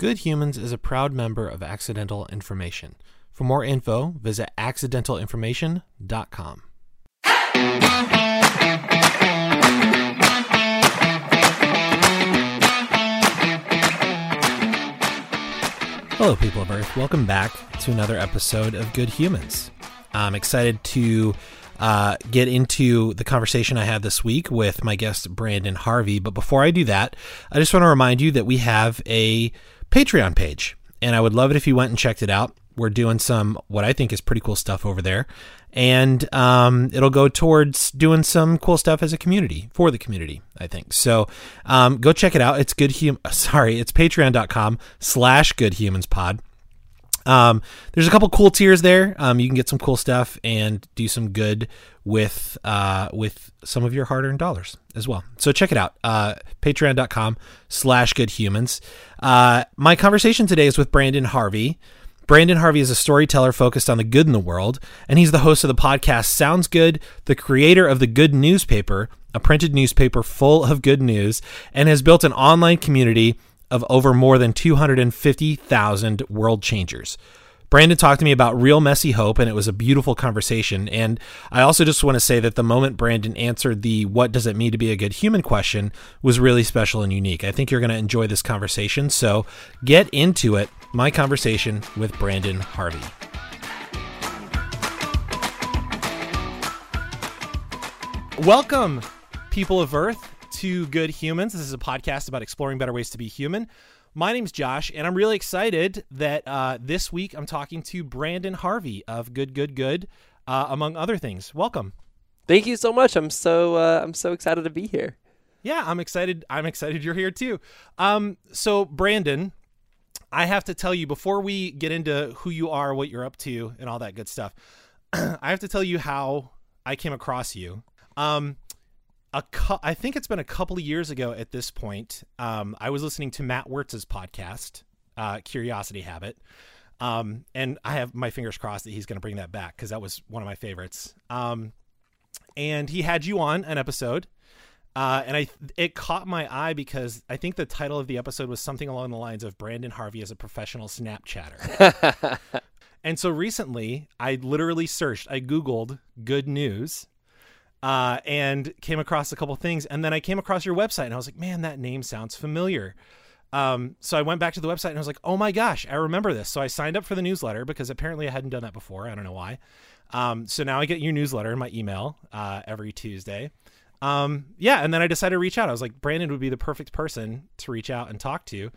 Good Humans is a proud member of Accidental Information. For more info, visit accidentalinformation.com. Hello, people of Earth. Welcome back to another episode of Good Humans. I'm excited to uh, get into the conversation I had this week with my guest, Brandon Harvey. But before I do that, I just want to remind you that we have a Patreon page, and I would love it if you went and checked it out. We're doing some what I think is pretty cool stuff over there, and um, it'll go towards doing some cool stuff as a community for the community. I think so. Um, go check it out. It's good. Hum- sorry, it's Patreon.com slash Good Humans Pod. Um, there's a couple cool tiers there. Um, you can get some cool stuff and do some good with uh, with some of your hard-earned dollars as well. So check it out. Uh, Patreon.com slash Good Humans. Uh, my conversation today is with Brandon Harvey. Brandon Harvey is a storyteller focused on the good in the world, and he's the host of the podcast Sounds Good, the creator of the Good Newspaper, a printed newspaper full of good news, and has built an online community of over more than 250,000 world changers. Brandon talked to me about real messy hope, and it was a beautiful conversation. And I also just want to say that the moment Brandon answered the what does it mean to be a good human question was really special and unique. I think you're going to enjoy this conversation. So get into it. My conversation with Brandon Harvey. Welcome, people of Earth, to Good Humans. This is a podcast about exploring better ways to be human. My name's Josh, and I'm really excited that uh, this week I'm talking to Brandon Harvey of Good Good Good, uh, among other things. Welcome. Thank you so much. I'm so uh, I'm so excited to be here. Yeah, I'm excited. I'm excited you're here too. Um, so Brandon, I have to tell you before we get into who you are, what you're up to, and all that good stuff. I have to tell you how I came across you. Um, a cu- I think it's been a couple of years ago at this point. Um, I was listening to Matt Wertz's podcast, uh, Curiosity Habit. Um, and I have my fingers crossed that he's going to bring that back because that was one of my favorites. Um, and he had you on an episode, uh, and I it caught my eye because I think the title of the episode was something along the lines of Brandon Harvey as a professional Snapchatter. and so recently, I literally searched, I googled good news uh, and came across a couple things. And then I came across your website and I was like, man, that name sounds familiar. Um, so I went back to the website and I was like, oh my gosh, I remember this. So I signed up for the newsletter because apparently I hadn't done that before. I don't know why. Um, so now I get your newsletter in my email uh, every Tuesday. Um, yeah, and then I decided to reach out. I was like, Brandon would be the perfect person to reach out and talk to.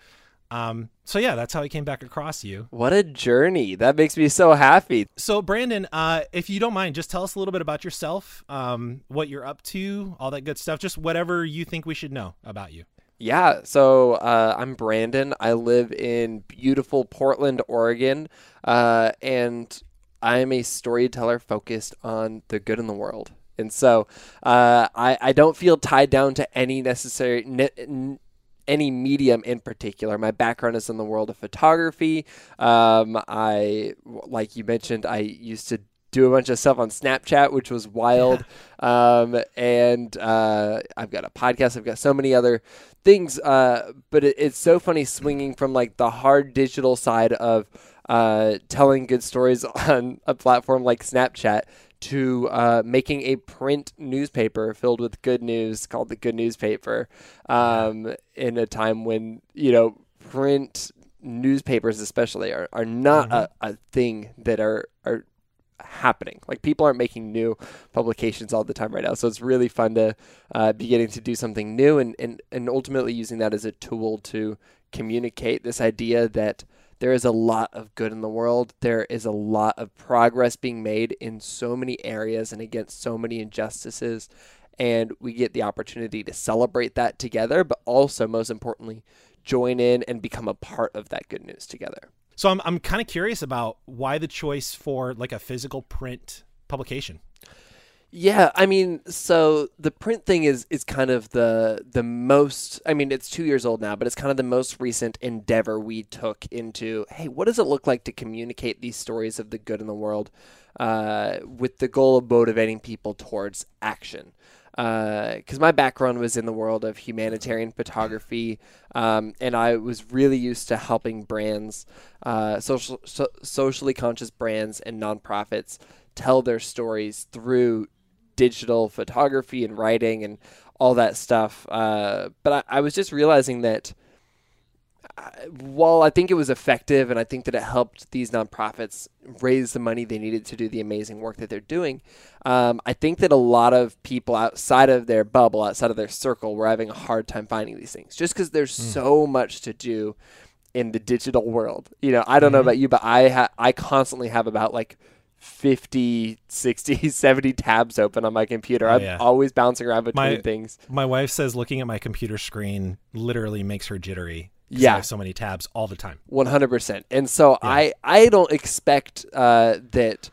Um, so yeah, that's how he came back across you. What a journey! That makes me so happy. So Brandon, uh, if you don't mind, just tell us a little bit about yourself, um, what you're up to, all that good stuff. Just whatever you think we should know about you. Yeah, so uh, I'm Brandon. I live in beautiful Portland, Oregon, uh, and I'm a storyteller focused on the good in the world. And so uh, I, I don't feel tied down to any necessary. Ne- any medium in particular. My background is in the world of photography. Um, I, like you mentioned, I used to do a bunch of stuff on Snapchat, which was wild. Yeah. Um, and uh, I've got a podcast. I've got so many other things. Uh, but it, it's so funny swinging from like the hard digital side of uh, telling good stories on a platform like Snapchat to uh, making a print newspaper filled with good news called the Good Newspaper um, in a time when, you know, print newspapers especially are, are not mm-hmm. a, a thing that are, are happening. Like people aren't making new publications all the time right now. So it's really fun to uh, be getting to do something new and, and, and ultimately using that as a tool to communicate this idea that – there is a lot of good in the world. There is a lot of progress being made in so many areas and against so many injustices. And we get the opportunity to celebrate that together, but also, most importantly, join in and become a part of that good news together. So I'm, I'm kind of curious about why the choice for like a physical print publication. Yeah, I mean, so the print thing is is kind of the the most. I mean, it's two years old now, but it's kind of the most recent endeavor we took into. Hey, what does it look like to communicate these stories of the good in the world, uh, with the goal of motivating people towards action? because my background was in the world of humanitarian photography, um, and I was really used to helping brands, uh, social, so, socially conscious brands and nonprofits tell their stories through digital photography and writing and all that stuff. Uh, but I, I was just realizing that while I think it was effective and I think that it helped these nonprofits raise the money they needed to do the amazing work that they're doing, um, I think that a lot of people outside of their bubble, outside of their circle, were having a hard time finding these things just because there's mm. so much to do in the digital world. You know, I don't mm-hmm. know about you, but I ha- I constantly have about like 50, 60, 70 tabs open on my computer. Oh, I'm yeah. always bouncing around between my, things. My wife says looking at my computer screen literally makes her jittery yeah. I have so many tabs all the time. 100%. And so yeah. I, I don't expect uh, that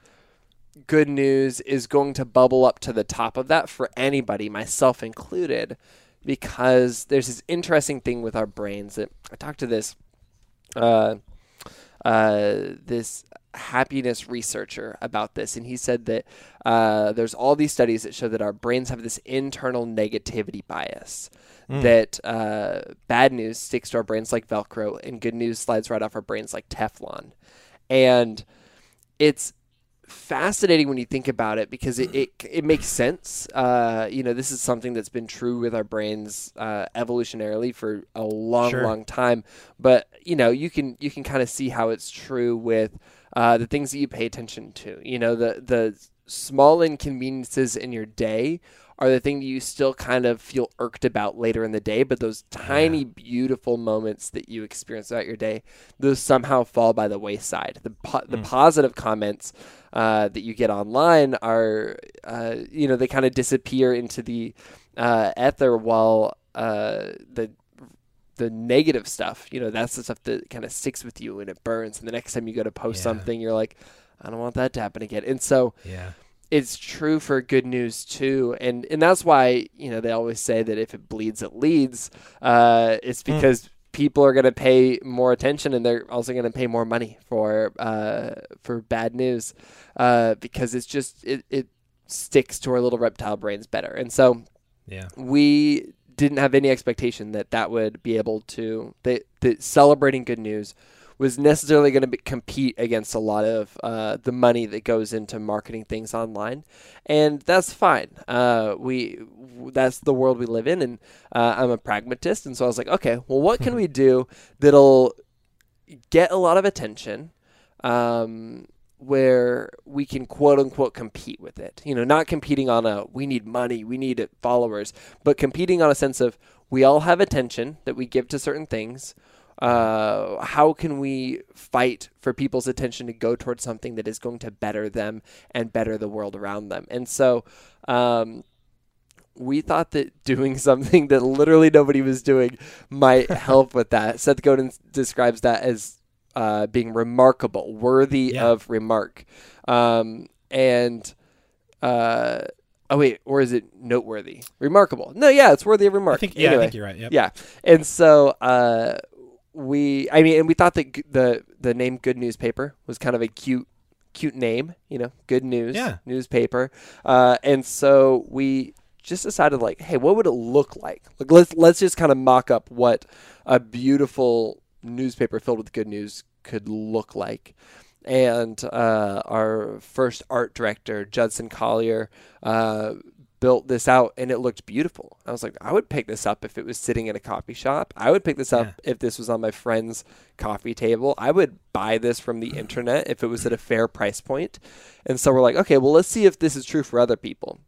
good news is going to bubble up to the top of that for anybody, myself included, because there's this interesting thing with our brains that I talked to this uh, uh, this happiness researcher about this, and he said that uh, there's all these studies that show that our brains have this internal negativity bias mm. that uh, bad news sticks to our brains like Velcro, and good news slides right off our brains like Teflon. And it's fascinating when you think about it because it, it, it makes sense. Uh, you know, this is something that's been true with our brains uh, evolutionarily for a long, sure. long time. But you know, you can you can kind of see how it's true with uh, the things that you pay attention to. You know, the the small inconveniences in your day are the thing that you still kind of feel irked about later in the day, but those tiny, yeah. beautiful moments that you experience throughout your day, those somehow fall by the wayside. The po- mm. the positive comments uh, that you get online are, uh, you know, they kind of disappear into the uh, ether, while uh, the the negative stuff, you know, that's the stuff that kind of sticks with you and it burns. And the next time you go to post yeah. something, you're like, I don't want that to happen again. And so, yeah it's true for good news too, and and that's why you know they always say that if it bleeds, it leads. Uh, it's hmm. because mm. people are going to pay more attention, and they're also going to pay more money for uh, for bad news, uh, because it's just it, it sticks to our little reptile brains better, and so yeah, we didn't have any expectation that that would be able to that, that celebrating good news was necessarily going to compete against a lot of uh, the money that goes into marketing things online, and that's fine. Uh, we that's the world we live in, and uh, I'm a pragmatist, and so I was like, okay, well, what can we do that'll get a lot of attention? Um, where we can quote unquote compete with it. You know, not competing on a we need money, we need followers, but competing on a sense of we all have attention that we give to certain things uh, how can we fight for people's attention to go towards something that is going to better them and better the world around them? And so, um, we thought that doing something that literally nobody was doing might help with that. Seth Godin describes that as uh, being remarkable, worthy yeah. of remark. Um, and uh, oh wait, or is it noteworthy? Remarkable. No, yeah, it's worthy of remark. I think, yeah, anyway, I think you're right. Yep. Yeah, and so uh, we I mean and we thought that the the name Good Newspaper was kind of a cute cute name, you know, Good News yeah. newspaper. Uh, and so we just decided like, hey, what would it look like? Like let's let's just kind of mock up what a beautiful newspaper filled with good news could look like. And uh, our first art director, Judson Collier, uh, built this out and it looked beautiful. I was like, I would pick this up if it was sitting in a coffee shop. I would pick this up yeah. if this was on my friend's coffee table. I would buy this from the internet if it was at a fair price point. And so we're like, okay, well, let's see if this is true for other people.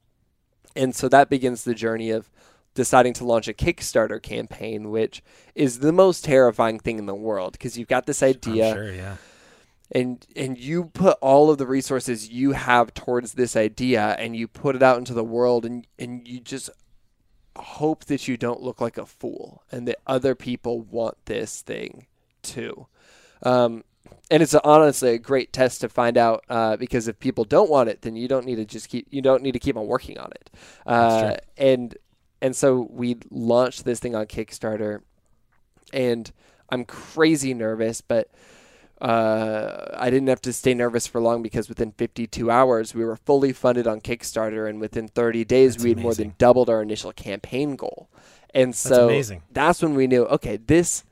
And so that begins the journey of deciding to launch a Kickstarter campaign, which is the most terrifying thing in the world because you've got this idea. Sure, yeah. and and you put all of the resources you have towards this idea and you put it out into the world and and you just hope that you don't look like a fool and that other people want this thing too. Um, and it's honestly a great test to find out uh, because if people don't want it then you don't need to just keep you don't need to keep on working on it. Uh, and and so we launched this thing on kickstarter and i'm crazy nervous but uh, I didn't have to stay nervous for long because within 52 hours we were fully funded on Kickstarter, and within 30 days That's we had more than doubled our initial campaign goal. And That's so amazing. that's when we knew, okay, this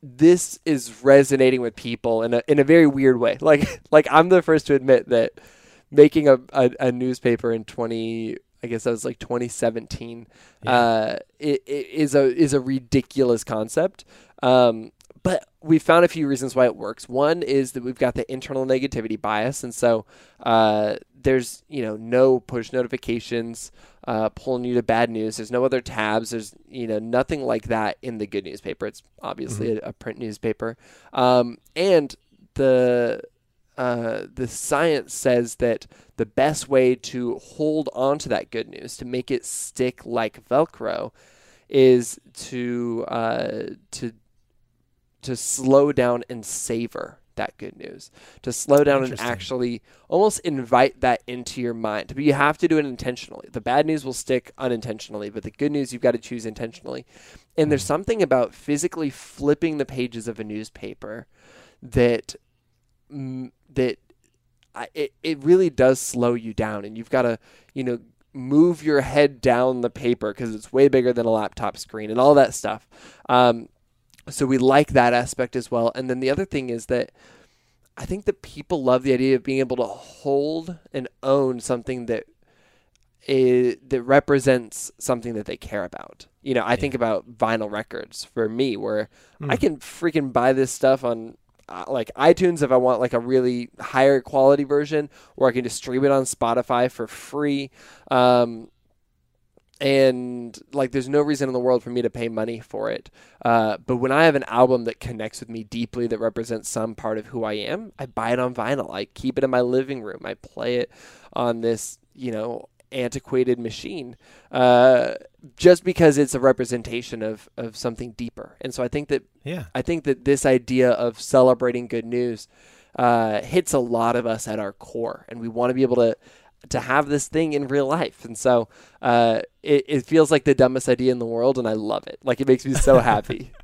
this is resonating with people in a in a very weird way. Like like I'm the first to admit that making a, a, a newspaper in 20 I guess that was like 2017 Yeah. uh it, it is a is a ridiculous concept. Um but we found a few reasons why it works. One is that we've got the internal negativity bias, and so uh, there's you know no push notifications uh, pulling you to bad news. There's no other tabs. There's you know nothing like that in the good newspaper. It's obviously a, a print newspaper, um, and the uh, the science says that the best way to hold on to that good news to make it stick like Velcro is to uh, to to slow down and savor that good news. To slow down and actually almost invite that into your mind. But you have to do it intentionally. The bad news will stick unintentionally but the good news you've got to choose intentionally. And there's something about physically flipping the pages of a newspaper that that I, it, it really does slow you down and you've got to you know move your head down the paper because it's way bigger than a laptop screen and all that stuff. Um, so we like that aspect as well. And then the other thing is that i think that people love the idea of being able to hold and own something that is, that represents something that they care about. You know i think about vinyl records for me where i Mm. can freaking buy this stuff on like iTunes if I want like a really higher quality version, or I can just stream it on Spotify for free. Um, and like, there's no reason in the world for me to pay money for it. Uh, but when I have an album that connects with me deeply, that represents some part of who I am, I buy it on vinyl. I keep it in my living room. I play it on this, you know, antiquated machine uh, just because it's a representation of, of something deeper. And so I think that Yeah. I think that this idea of celebrating good news uh, hits a lot of us at our core, and we want to be able to to have this thing in real life. And so uh, it, it feels like the dumbest idea in the world, and I love it. Like it makes me so happy.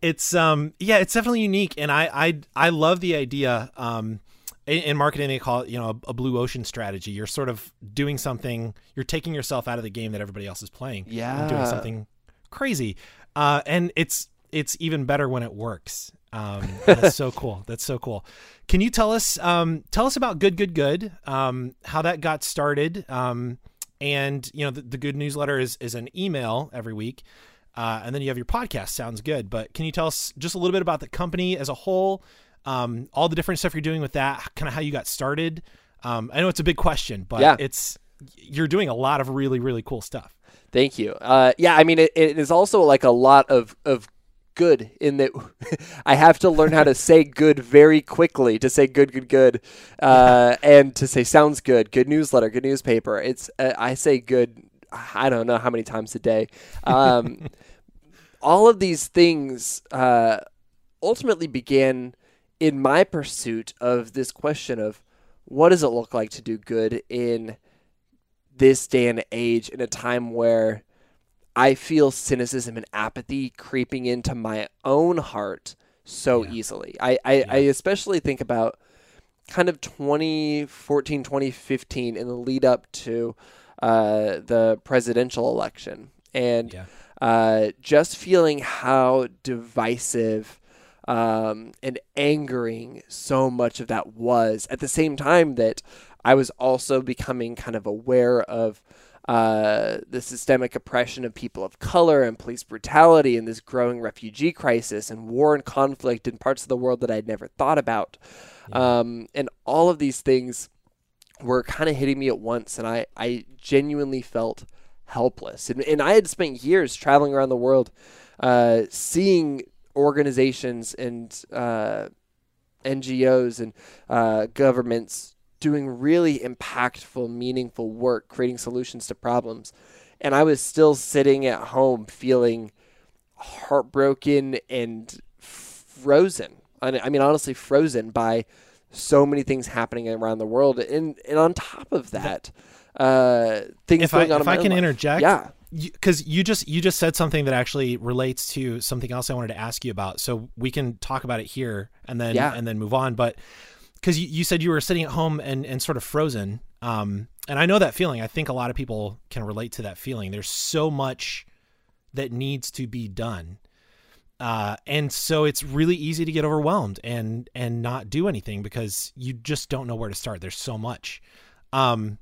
It's um yeah, it's definitely unique, and I I I love the idea. Um, in, in marketing they call it you know a, a blue ocean strategy. You're sort of doing something. You're taking yourself out of the game that everybody else is playing. and Yeah. doing something crazy, uh, and it's it's even better when it works. Um, that's so cool. That's so cool. Can you tell us um, tell us about Good Good Good? Um, how that got started? Um, and you know the, the good newsletter is is an email every week. Uh, and then you have your podcast. Sounds good. But can you tell us just a little bit about the company as a whole? Um, all the different stuff you're doing with that, kind of how you got started. Um, I know it's a big question, but Yeah. it's you're doing a lot of really really cool stuff. Thank you. Uh, yeah, I mean, it, it is also like a lot of, of good in that I have to learn how to say good very quickly to say good, good, good, uh, and to say sounds good, good newsletter, good newspaper. It's uh, I say good. I don't know how many times a day. Um, all of these things uh, ultimately began in my pursuit of this question of what does it look like to do good in this day and age in a time where I feel cynicism and apathy creeping into my own heart so Yeah. easily. I, I, I especially think about kind of 2014, 2015 in the lead up to uh, the presidential election. And Yeah. uh, just feeling how divisive um, and angering so much of that was at the same time that I was also becoming kind of aware of uh, the systemic oppression of people of color and police brutality and this growing refugee crisis and war and conflict in parts of the world that I'd never thought about. Um, and all of these things were kind of hitting me at once, and I, I genuinely felt helpless. And, and I had spent years traveling around the world, uh, seeing organizations and uh, NGOs and uh, governments doing really impactful, meaningful work, creating solutions to problems. And I was still sitting at home feeling heartbroken and frozen. I I mean, honestly, frozen by so many things happening around the world. And, and on top of that, uh, things If I going on if in my I can life. interject, Yeah. Because you, you just you just said something that actually relates to something else I wanted to ask you about. So we can talk about it here and then Yeah. and then move on. But because you, you said you were sitting at home and and sort of frozen, um, and I know that feeling. I think a lot of people can relate to that feeling. There's so much that needs to be done. Uh, and so it's really easy to get overwhelmed and and not do anything because you just don't know where to start. There's so much. Um,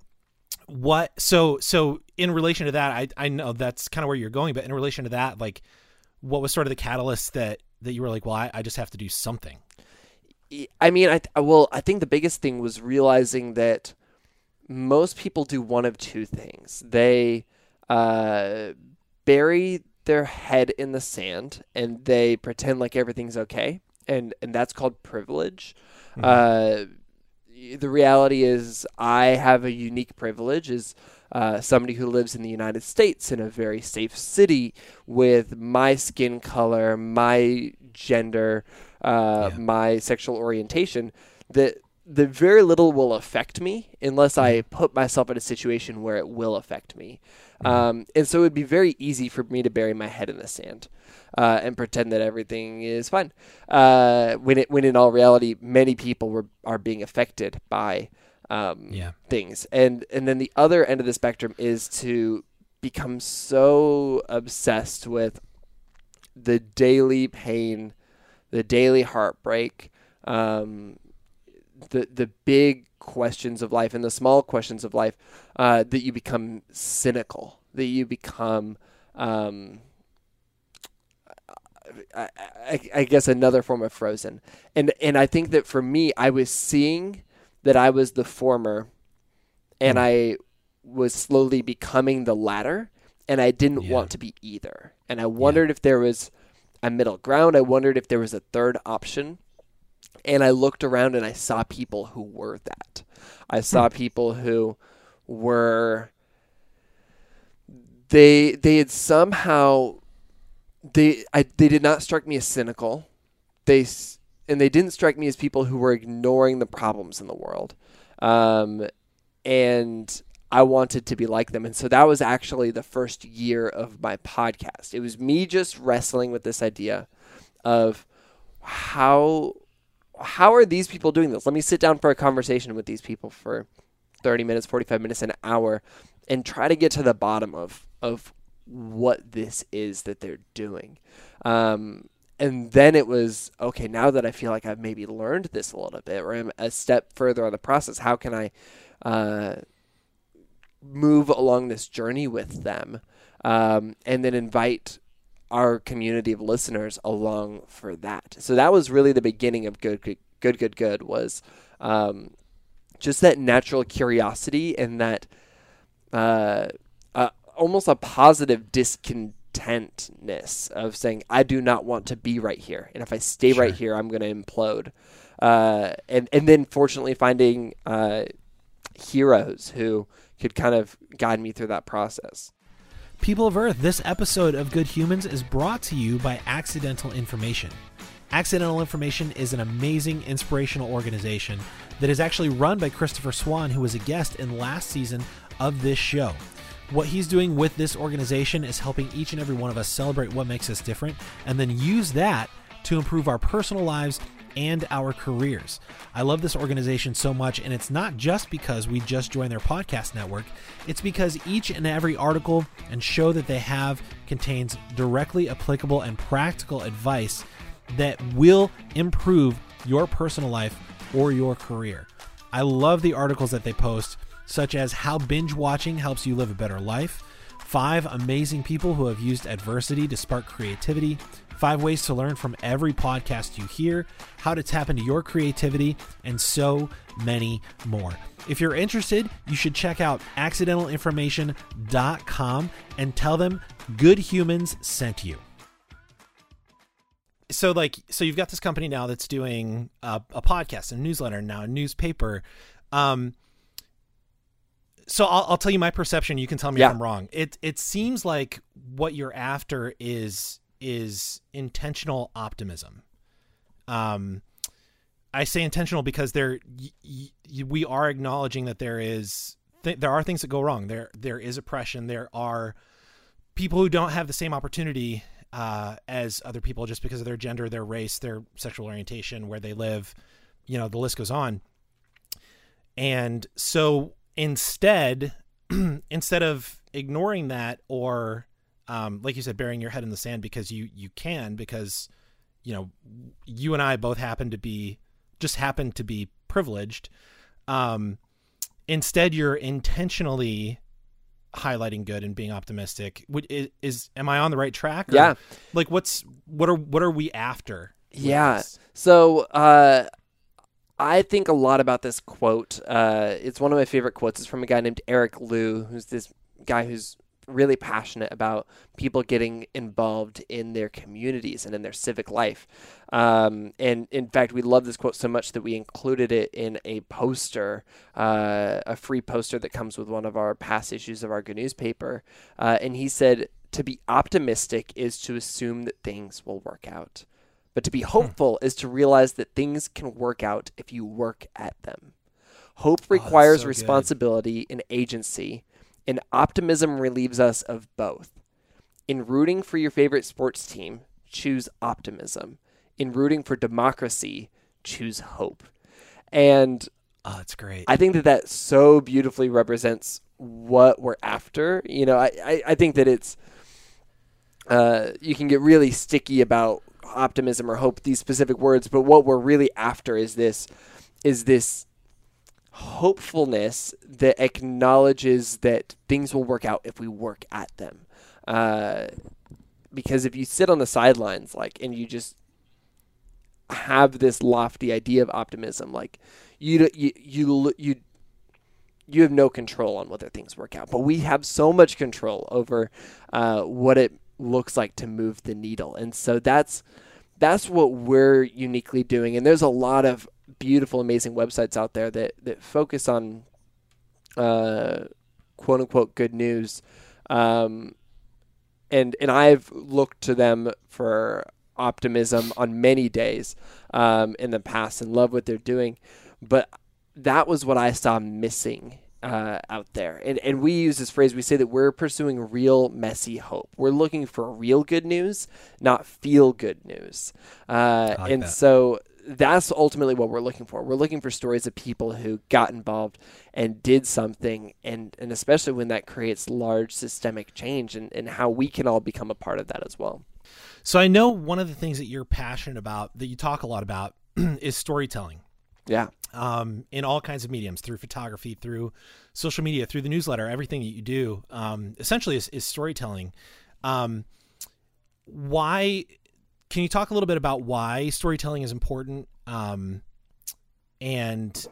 what so so in relation to that, I I know that's kind of where you're going, but in relation to that, like, what was sort of the catalyst that that you were like, well, I, I just have to do something. I mean, I well, I think the biggest thing was realizing that most people do one of two things. They uh, bury their head in the sand and they pretend like everything's okay, and and that's called privilege. Uh, the reality is, I have a unique privilege as uh, somebody who lives in the United States in a very safe city with my skin color, my gender, uh, Yeah. my sexual orientation. That that very little will affect me unless I put myself in a situation where it will affect me. Um, and so it would be very easy for me to bury my head in the sand uh, and pretend that everything is fine. Uh, when it when in all reality, many people were are being affected by um, Yeah. things. And and then the other end of the spectrum is to become so obsessed with the daily pain, the daily heartbreak, um, the the big questions of life and the small questions of life uh, that you become cynical, that you become. Um, I, I, I guess another form of frozen, and and I think that for me, I was seeing that I was the former, and hmm. I was slowly becoming the latter, and I didn't Yeah. want to be either. And I wondered if there was a middle ground. I wondered if there was a third option. And I looked around and I saw people who were that. I hmm. saw people who were they they had somehow they I they did not strike me as cynical. They and they didn't strike me as people who were ignoring the problems in the world. Um, and I wanted to be like them. And so that was actually the first year of my podcast. It was me just wrestling with this idea of how how are these people doing this? Let me sit down for a conversation with these people for 30 minutes, 45 minutes, an hour and try to get to the bottom of of what this is that they're doing. Um, and then it was okay. Now that I feel like I've maybe learned this a little bit, or I'm a step further on the process, how can I uh, move along this journey with them, um, and then invite our community of listeners along for that? So that was really the beginning of good, good, good, good, good. Was um, just that natural curiosity and that uh, almost a positive discontentness of saying, I do not want to be right here. And if I stay right here, I'm going to implode. Uh, and, and then fortunately finding uh, heroes who could kind of guide me through that process. People of Earth, this episode of Good Humans is brought to you by Accidental Information. Accidental Information is an amazing inspirational organization that is actually run by Christopher Swan, who was a guest in last season of this show. What he's doing with this organization is helping each and every one of us celebrate what makes us different and then use that to improve our personal lives and our careers. I love this organization so much, and it's not just because we just joined their podcast network, it's because each and every article and show that they have contains directly applicable and practical advice that will improve your personal life or your career. I love the articles that they post, such as how binge watching helps you live a better life, five amazing people who have used adversity to spark creativity, five ways to learn from every podcast you hear, how to tap into your creativity, and so many more. If you're interested, you should check out accidentalinformation.com and tell them Good Humans sent you so like so you've got this company now that's doing a, a podcast and a newsletter now a newspaper um so I'll, I'll tell you my perception. You can tell me Yeah. if i'm wrong. It it seems like what you're after is is intentional optimism. Um i say intentional because there y- y- we are acknowledging that there is th- there are things that go wrong. There there is oppression. There are people who don't have the same opportunity uh, as other people just because of their gender, their race, their sexual orientation, where they live, you know, the list goes on. And so instead, instead of ignoring that or, um, like you said, burying your head in the sand because you you can because, you know, you and I both happen to be just happen to be privileged. Um, instead, you're intentionally highlighting good and being optimistic. Is, is am I on the right track? Or, yeah. Like, what's what are what are we after? Yeah. This? So uh, I think a lot about this quote. Uh, it's one of my favorite quotes. It's from a guy named Eric Liu, who's this guy who's really passionate about people getting involved in their communities and in their civic life. Um, and in fact, we love this quote so much that we included it in a poster, uh, a free poster that comes with one of our past issues of our good newspaper. Uh, and he said, To be optimistic is to assume that things will work out. But to be hmm. hopeful is to realize that things can work out if you work at them. Hope oh, requires oh, so responsibility good. and agency, and optimism relieves us of both. In rooting for your favorite sports team, choose optimism. In rooting for democracy, choose hope. And oh, that's great. I think that that so beautifully represents what we're after. You know, I, I, I think that it's uh, you can get really sticky about optimism or hope, these specific words, but what we're really after is this is this hopefulness that acknowledges that things will work out if we work at them. Uh, because if you sit on the sidelines, like, and you just have this lofty idea of optimism, like, you you you you you have no control on whether things work out, but we have so much control over uh, what it looks like to move the needle, and so that's that's what we're uniquely doing. And there's a lot of beautiful, amazing websites out there that that focus on uh, quote unquote good news. Um, and and I've looked to them for optimism on many days um, in the past and love what they're doing. But that was what I saw missing uh, out there. And, and we use this phrase, we say that we're pursuing real messy hope. We're looking for real good news, not feel good news. Uh, like and that. so that's ultimately what we're looking for. We're looking for stories of people who got involved and did something, and, and especially when that creates large systemic change and, and how we can all become a part of that as well. So I know one of the things that you're passionate about, that you talk a lot about, is storytelling. Yeah. Um, in all kinds of mediums, through photography, through social media, through the newsletter, everything that you do, um, essentially is, is storytelling. Um, why can you talk a little bit about why storytelling is important um, and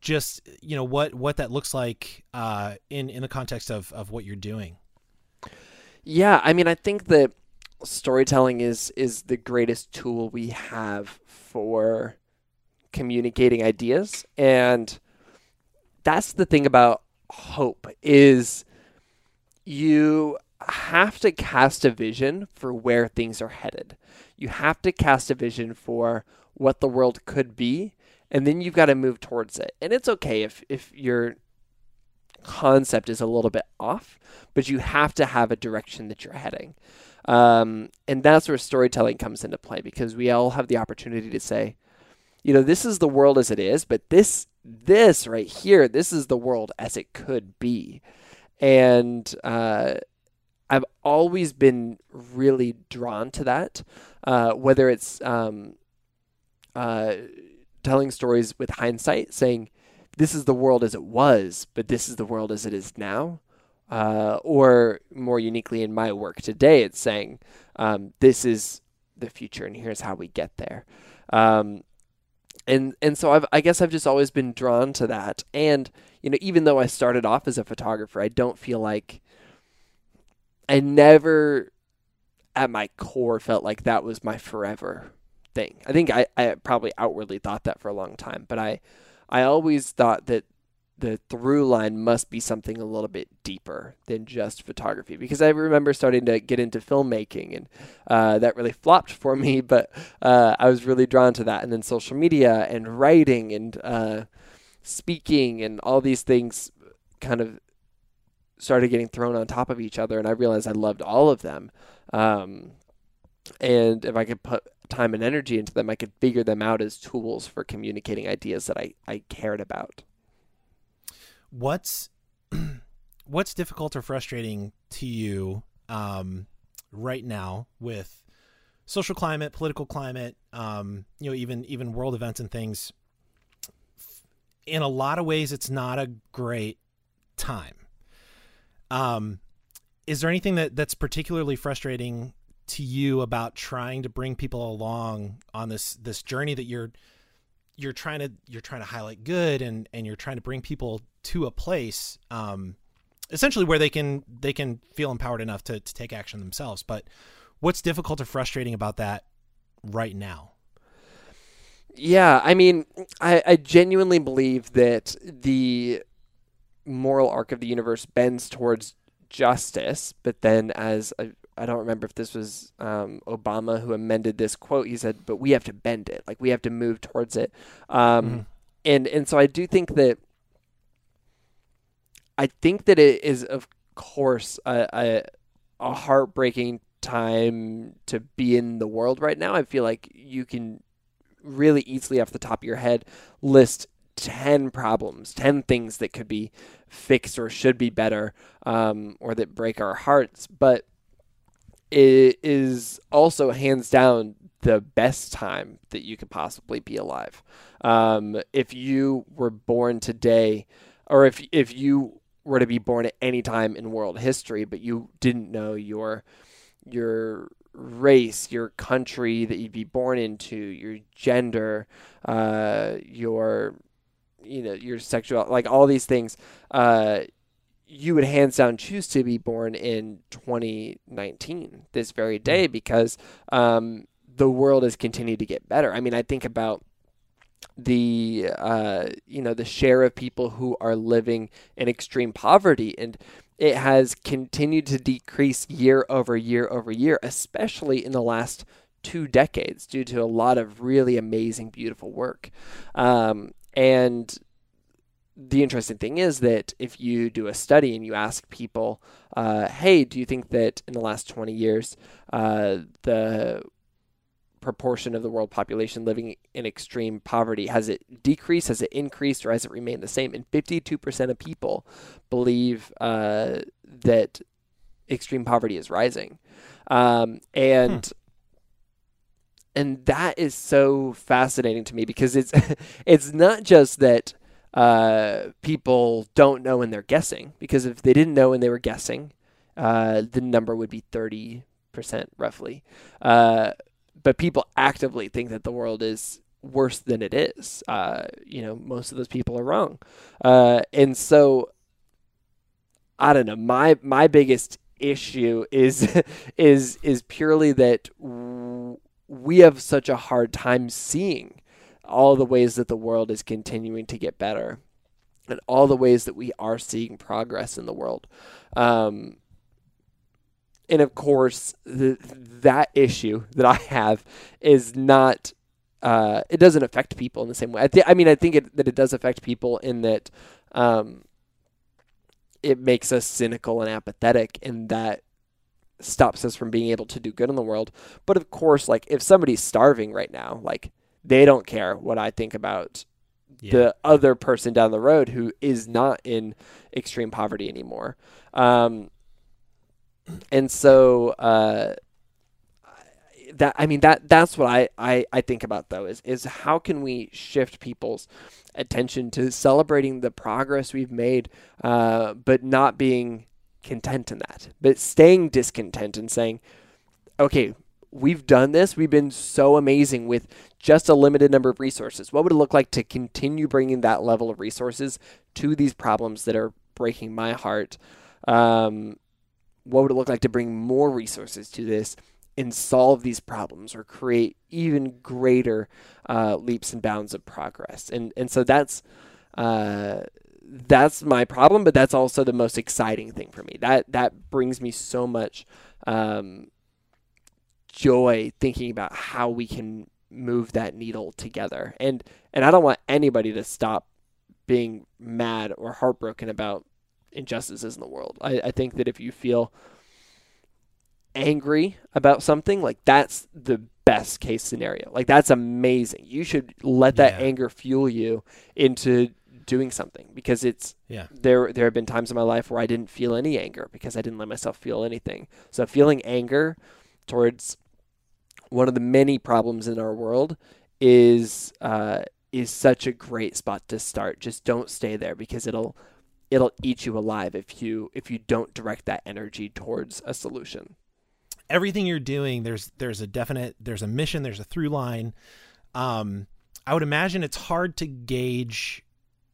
just you know what what that looks like uh, in in the context of of what you're doing yeah i mean i think that storytelling is is the greatest tool we have for communicating ideas and that's the thing about hope is you have to cast a vision for where things are headed you have to cast a vision for what the world could be, and then you've got to move towards it. And it's okay if if your concept is a little bit off, but you have to have a direction that you're heading. Um, and that's where storytelling comes into play because we all have the opportunity to say, you know, this is the world as it is, but this this right here, this is the world as it could be. And uh, I've always been really drawn to that, uh, whether it's um, uh, telling stories with hindsight, saying, this is the world as it was, but this is the world as it is now. Uh, or more uniquely in my work today, it's saying, um, this is the future and here's how we get there. Um, and and so I've, I guess I've just always been drawn to that. And you know, even though I started off as a photographer, I don't feel like I never at my core felt like that was my forever thing. I think I, I probably outwardly thought that for a long time, but I I always thought that the through line must be something a little bit deeper than just photography because I remember starting to get into filmmaking and uh, that really flopped for me, but uh, I was really drawn to that. And then social media and writing and uh, speaking and all these things kind of started getting thrown on top of each other, and I realized I loved all of them. Um, and if I could put time and energy into them, I could figure them out as tools for communicating ideas that I, I cared about. What's what's difficult or frustrating to you um, right now with social climate, political climate, um, you know, even even world events and things? In a lot of ways, it's not a great time. Um, is there anything that that's particularly frustrating to you about trying to bring people along on this this journey that you're you're trying to you're trying to highlight good and and you're trying to bring people to a place um essentially where they can they can feel empowered enough to, to take action themselves. But what's difficult or frustrating about that right now? Yeah i mean i, I genuinely believe that the moral arc of the universe bends towards justice but then as a, I don't remember if this was um, Obama who amended this quote. He said, "But we have to bend it. Like we have to move towards it." Um, mm-hmm. And and so I do think that I think that it is of course a, a, a heartbreaking time to be in the world right now. I feel like you can really easily off the top of your head list 10 problems, 10 things that could be fixed or should be better um, or that break our hearts. But is also hands down the best time that you could possibly be alive. Um, if you were born today, or if if you were to be born at any time in world history, but you didn't know your your race, your country that you'd be born into, your gender, uh, your you know your sexual, like all these things, uh, you would hands down choose to be born in 2019, this very hmm. day, because um, the world has continued to get better. I mean, I think about the uh, you know the share of people who are living in extreme poverty and it has continued to decrease year over year over year especially in the last two decades due to a lot of really amazing beautiful work um, and the interesting thing is that if you do a study and you ask people, uh, hey, do you think that in the last 20 years, uh, the proportion of the world population living in extreme poverty has it decreased, has it increased, or has it remained the same? And 52% of people believe uh, that extreme poverty is rising. Um, and hmm and that is so fascinating to me because it's it's not just that uh, people don't know and they're guessing because if they didn't know and they were guessing, uh, the number would be 30% roughly. Uh, but people actively think that the world is worse than it is. Uh, you know, most of those people are wrong. Uh, and so, I don't know. My my biggest issue is is is purely that we have such a hard time seeing all the ways that the world is continuing to get better and all the ways that we are seeing progress in the world. Um, and of course, the, that issue that I have is not. Uh, it doesn't affect people in the same way. I, th- I mean, I think it, that it does affect people in that um, it makes us cynical and apathetic, and that stops us from being able to do good in the world. But of course, like if somebody's starving right now, like they don't care what I think about yeah. the other person down the road who is not in extreme poverty anymore. Um, and so uh, that I mean that that's what I, I, I think about though is is how can we shift people's attention to celebrating the progress we've made, uh, but not being content in that, but staying discontent and saying, okay, we've done this. We've been so amazing with just a limited number of resources. What would it look like to continue bringing that level of resources to these problems that are breaking my heart? Um, what would it look like to bring more resources to this and solve these problems or create even greater uh, leaps and bounds of progress? And and so that's. Uh, that's my problem, but that's also the most exciting thing for me. That that brings me so much um, joy thinking about how we can move that needle together. And and I don't want anybody to stop being mad or heartbroken about injustices in the world. I, I think that if you feel angry about something, like that's the best case scenario. Like that's amazing. You should let that Yeah. anger fuel you into doing something because it's Yeah. there there have been times in my life where I didn't feel any anger because I didn't let myself feel anything. So feeling anger towards one of the many problems in our world is uh, is such a great spot to start. Just don't stay there because it'll it'll eat you alive if you if you don't direct that energy towards a solution. everything you're doing there's there's a definite there's a mission there's a through line um i would imagine it's hard to gauge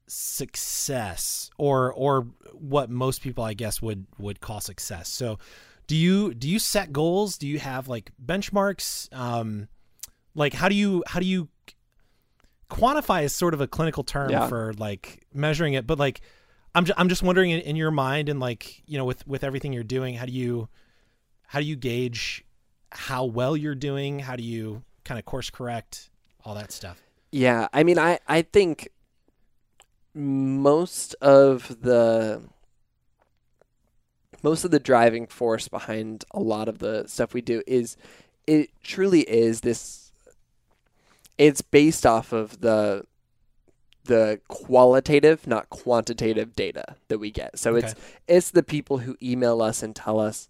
success or or what most people i guess would would call success so do you do you set goals? Do you have like benchmarks? Um like how do you how do you quantify is sort of a clinical term Yeah. for like measuring it but like i'm just, i'm just wondering in, in your mind and like you know with with everything you're doing how do you how do you gauge how well you're doing? How do you kind of course correct all that stuff? Yeah, I mean, I I think most of the most of the driving force behind a lot of the stuff we do is it truly is this it's based off of the the qualitative not quantitative data that we get. So it's it's the people who email us and tell us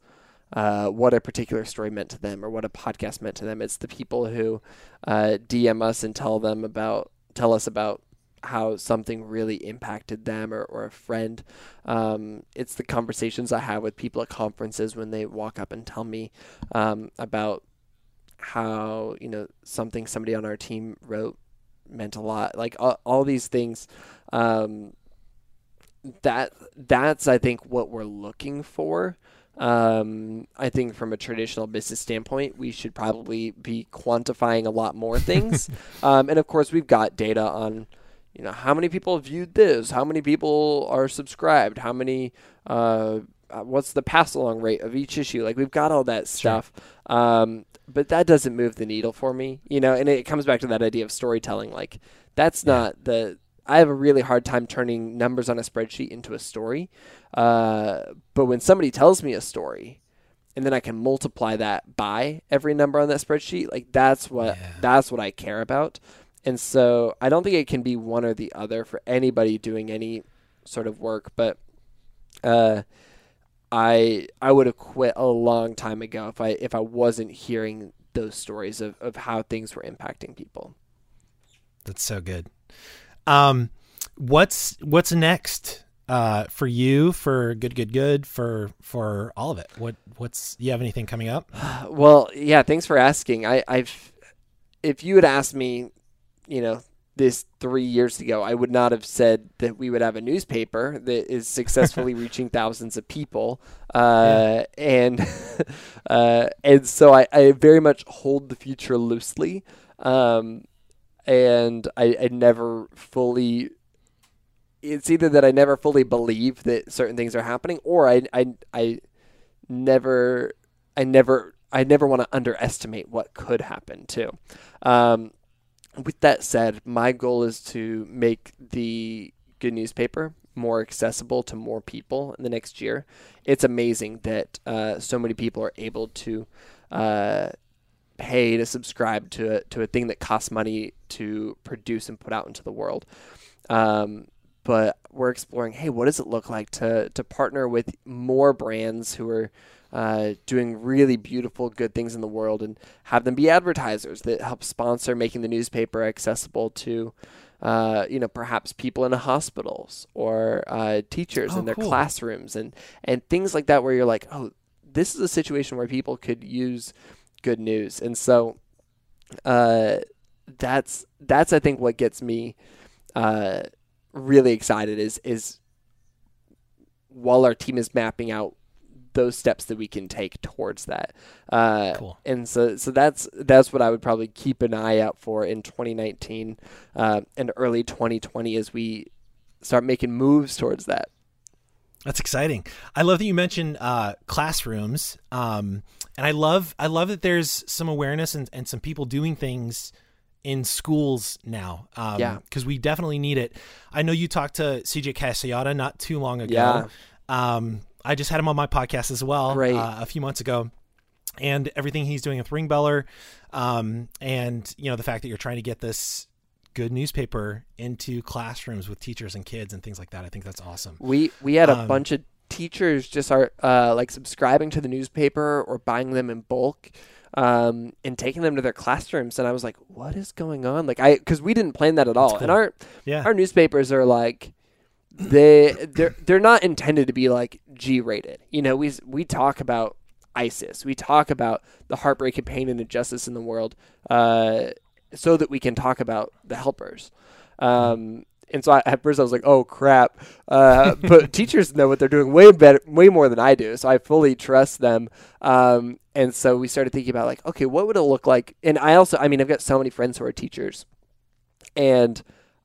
uh, what a particular story meant to them or what a podcast meant to them. It's the people who uh, dm us and tell them about tell us about how something really impacted them or, or a friend. Um, it's the conversations I have with people at conferences when they walk up and tell me um, about how you know something somebody on our team wrote meant a lot. Like all, all these things. Um, that that's I think what we're looking for. Um, I think from a traditional business standpoint, we should probably be quantifying a lot more things. um, and of course, we've got data on, you know, how many people viewed this, how many people are subscribed, how many, uh, uh, what's the pass along rate of each issue. Like we've got all that stuff. Um, but that doesn't move the needle for me, you know. And it comes back to that idea of storytelling. Like that's Yeah. not the. I have a really hard time turning numbers on a spreadsheet into a story. Uh, but when somebody tells me a story, and then I can multiply that by every number on that spreadsheet, like that's what Yeah. that's what I care about. And so I don't think it can be one or the other for anybody doing any sort of work. But uh, I I would have quit a long time ago if I if I wasn't hearing those stories of, of how things were impacting people. That's so good. Um, what's what's next uh, for you? For good, good, good. For for all of it. What what's you have anything coming up? Well, yeah, thanks for asking. I, I've if you had asked me, you know, this three years ago, I would not have said that we would have a newspaper that is successfully reaching thousands of people. Uh, and uh, and so I, I very much hold the future loosely. Um, and I, I never fully it's either that I never fully believe that certain things are happening or I I, I never I never I never want to underestimate what could happen too. Um, with that said, my goal is to make the good newspaper more accessible to more people in the next year. It's amazing that uh, so many people are able to uh, pay to subscribe to a, to a thing that costs money to produce and put out into the world. Um, but we're exploring, hey, what does it look like to to partner with more brands who are uh, doing really beautiful, good things in the world, and have them be advertisers that help sponsor making the newspaper accessible to, uh, you know, perhaps people in hospitals or uh, teachers Oh, in their cool. classrooms, and and things like that, where you're like, oh, this is a situation where people could use good news, and so uh, that's that's I think what gets me uh, really excited is is while our team is mapping out those steps that we can take towards that. Uh, Cool. And so so that's that's what I would probably keep an eye out for in 2019 uh, and early 2020 as we start making moves towards that. That's exciting. I love that you mentioned uh, classrooms, um, and I love I love that there's some awareness and, and some people doing things in schools now. Um, Yeah. because we definitely need it. I know you talked to CJ Casciotta not too long ago. Yeah. Um, I just had him on my podcast as well uh, a few months ago, and everything he's doing with Ringbearer, um, and you know the fact that you're trying to get this good newspaper into classrooms with teachers and kids and things like that. I think that's awesome. We we had a Um, bunch of teachers just are uh, like subscribing to the newspaper or buying them in bulk. Um, and taking them to their classrooms, and I was like, "What is going on?" Like, I because we didn't plan that at all. cool. And our Yeah, our newspapers are like they they're they're not intended to be like G rated. You know, we we talk about ISIS, we talk about the heartbreak and pain and injustice in the world, uh, so that we can talk about the helpers. Um, and so I, at first I was like, "Oh crap!" Uh, but teachers know what they're doing way better, way more than I do. So I fully trust them. Um, and so we started thinking about like, okay, what would it look like? And I also, I mean, I've got so many friends who are teachers, and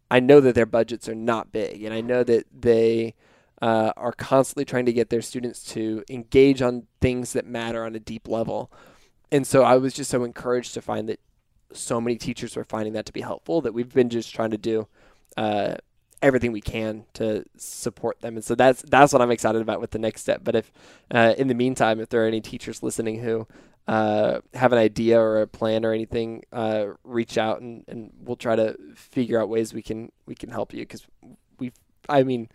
I know that their budgets are not big, and I know that they uh, are constantly trying to get their students to engage on things that matter on a deep level. And so I was just so encouraged to find that so many teachers were finding that to be helpful that we've been just trying to do uh, everything we can to support them. And so that's that's what I'm excited about with the next step. But if uh, in the meantime, if there are any teachers listening who uh, have an idea or a plan or anything, uh, reach out and, and we'll try to figure out ways we can we can help you. Because we I mean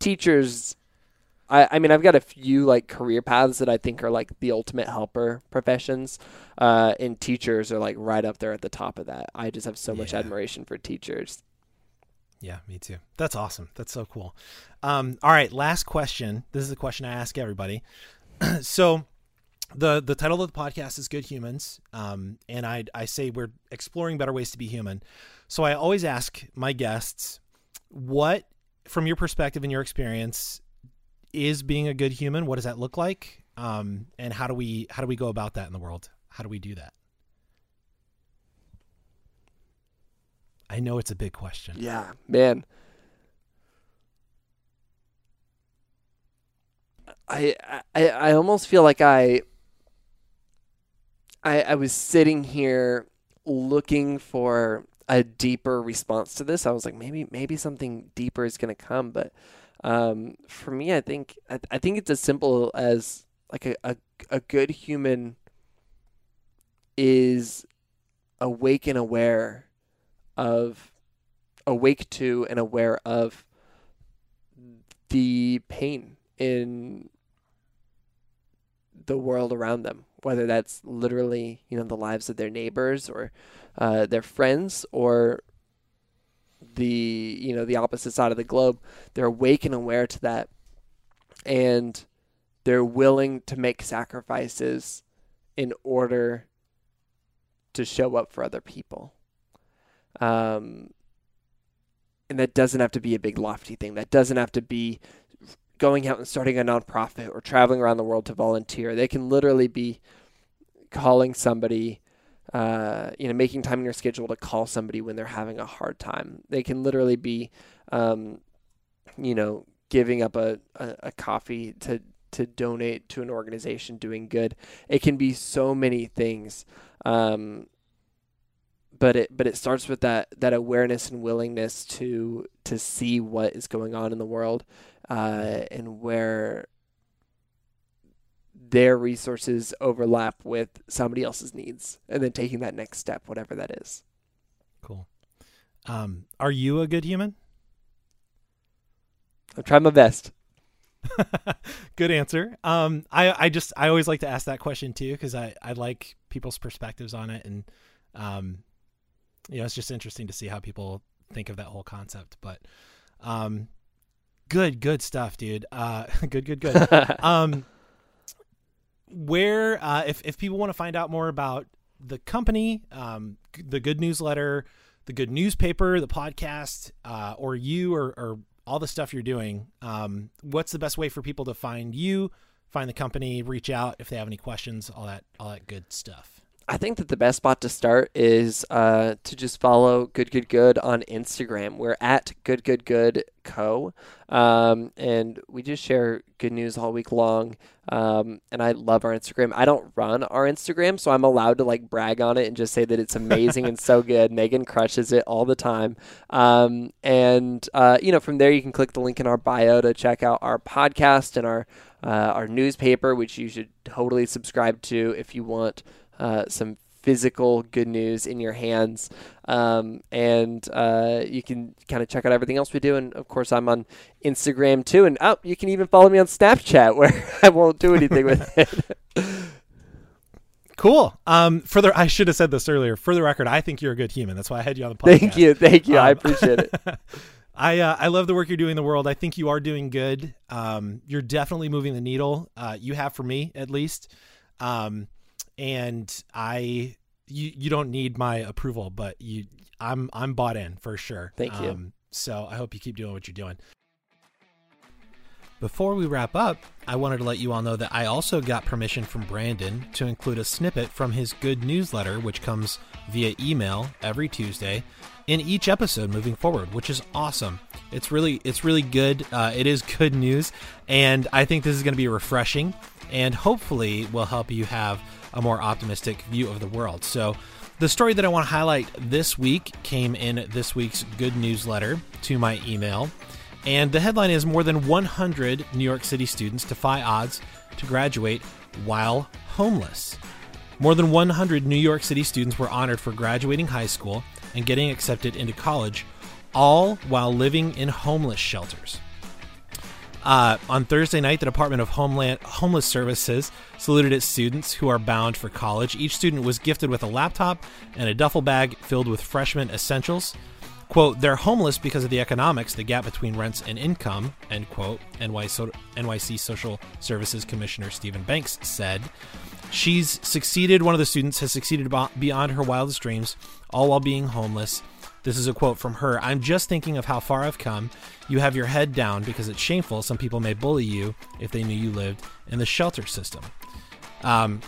teachers I, I mean I've got a few like career paths that I think are like the ultimate helper professions. Uh, and teachers are like right up there at the top of that. I just have so much admiration for teachers Yeah, me too. That's awesome. That's so cool. Um, all right, last question. This is a question I ask everybody. so, the the title of the podcast is Good Humans, um, and I I say we're exploring better ways to be human. So I always ask my guests, what, from your perspective and your experience, is being a good human? What does that look like? Um, and how do we how do we go about that in the world? How do we do that? I know it's a big question. Yeah, man. I I I almost feel like I I I was sitting here looking for a deeper response to this. I was like maybe maybe something deeper is going to come, but um, for me I think I, I think it's as simple as like a, a a good human is awake and aware of awake to and aware of the pain in the world around them whether that's literally you know the lives of their neighbors or uh, their friends or the you know the opposite side of the globe. They're awake and aware to that. And they're willing to make sacrifices in order to show up for other people um, and that doesn't have to be a big lofty thing. That doesn't have to be going out and starting a nonprofit or traveling around the world to volunteer. They can literally be calling somebody, uh, you know, making time in your schedule to call somebody when they're having a hard time. They can literally be, um, you know, giving up a, a, a coffee to to donate to an organization doing good. It can be so many things. Um, but it but it starts with that that awareness and willingness to to see what is going on in the world uh, and where their resources overlap with somebody else's needs and then taking that next step whatever that is Cool. Um, are you a good human? i'm trying my best good answer. Um, I, I just, I always like to ask that question too, cause I, I like people's perspectives on it. And, um, you know, it's just interesting to see how people think of that whole concept, but, um, good, good stuff, dude. Uh, good, good, good. um, where, uh, if, if people want to find out more about the company, um, the good newsletter, the good newspaper, the podcast, uh, or you or, or all the stuff you're doing, um, what's the best way for people to find you, find the company, reach out if they have any questions, all that, all that good stuff. I think that the best spot to start is uh, to just follow Good Good Good on Instagram. We're at Good Good Good Co. Um, and we just share good news all week long. Um, and I love our Instagram. I don't run our Instagram, so I'm allowed to like brag on it and just say that it's amazing and so good. Megan crushes it all the time. Um, and, uh, you know, from there you can click the link in our bio to check out our podcast and our, uh, our newspaper, which you should totally subscribe to if you want uh, some physical good news in your hands. Um, and uh, you can kind of check out everything else we do. And of course, I'm on Instagram too. And oh, you can even follow me on Snapchat where I won't do anything with it. Cool. Um, for the, I should have said this earlier. For the record, I think you're a good human. That's why I had you on the podcast. Thank you, thank you. Um, I appreciate it. I uh, I love the work you're doing in the world. I think you are doing good. Um, you're definitely moving the needle. Uh, you have for me at least. Um, and I you you don't need my approval, but you I'm I'm bought in for sure. Thank you. Um, so I hope you keep doing what you're doing. Before we wrap up, I wanted to let you all know that I also got permission from Branden to include a snippet from his good newsletter, which comes via email every Tuesday, in each episode moving forward, which is awesome. It's really it's really good. Uh, it is good news, and I think this is going to be refreshing, and hopefully will help you have a more optimistic view of the world. So, the story that I want to highlight this week came in this week's good newsletter to my email. And the headline is More than 100 New York City students defy odds to graduate while homeless. More than 100 New York City students were honored for graduating high school and getting accepted into college, all while living in homeless shelters. Uh, on Thursday night, the Department of Homeland Homeless Services saluted its students who are bound for college. Each student was gifted with a laptop and a duffel bag filled with freshman essentials. Quote, they're homeless because of the economics, the gap between rents and income, end quote, NYC Social Services Commissioner Steven Banks said. She's succeeded, one of the students has succeeded beyond her wildest dreams, all while being homeless. This is a quote from her I'm just thinking of how far I've come. You have your head down because it's shameful. Some people may bully you if they knew you lived in the shelter system. Um,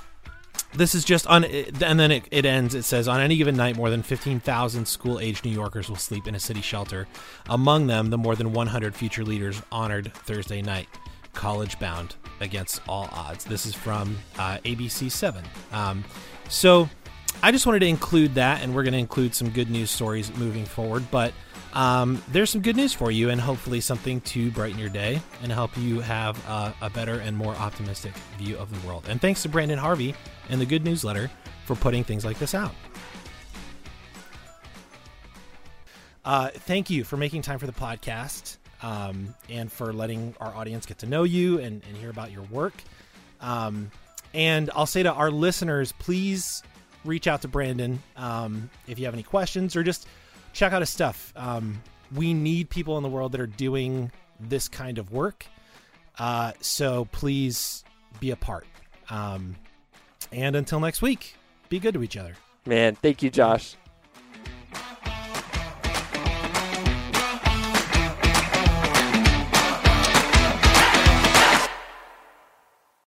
this is just on, and then it, it ends. It says on any given night, more than 15,000 school aged New Yorkers will sleep in a city shelter. Among them, the more than 100 future leaders honored Thursday night, college bound against all odds. This is from uh, ABC 7. Um, so I just wanted to include that, and we're going to include some good news stories moving forward. But um, there's some good news for you, and hopefully something to brighten your day and help you have a, a better and more optimistic view of the world. And thanks to Branden Harvey and the Good Newsletter for putting things like this out. Uh, thank you for making time for the podcast um, and for letting our audience get to know you and, and hear about your work. Um, and I'll say to our listeners, please reach out to Branden um, if you have any questions or just check out his stuff. Um, we need people in the world that are doing this kind of work. Uh, so please be a part. Um, and until next week, be good to each other. Man, thank you, Josh.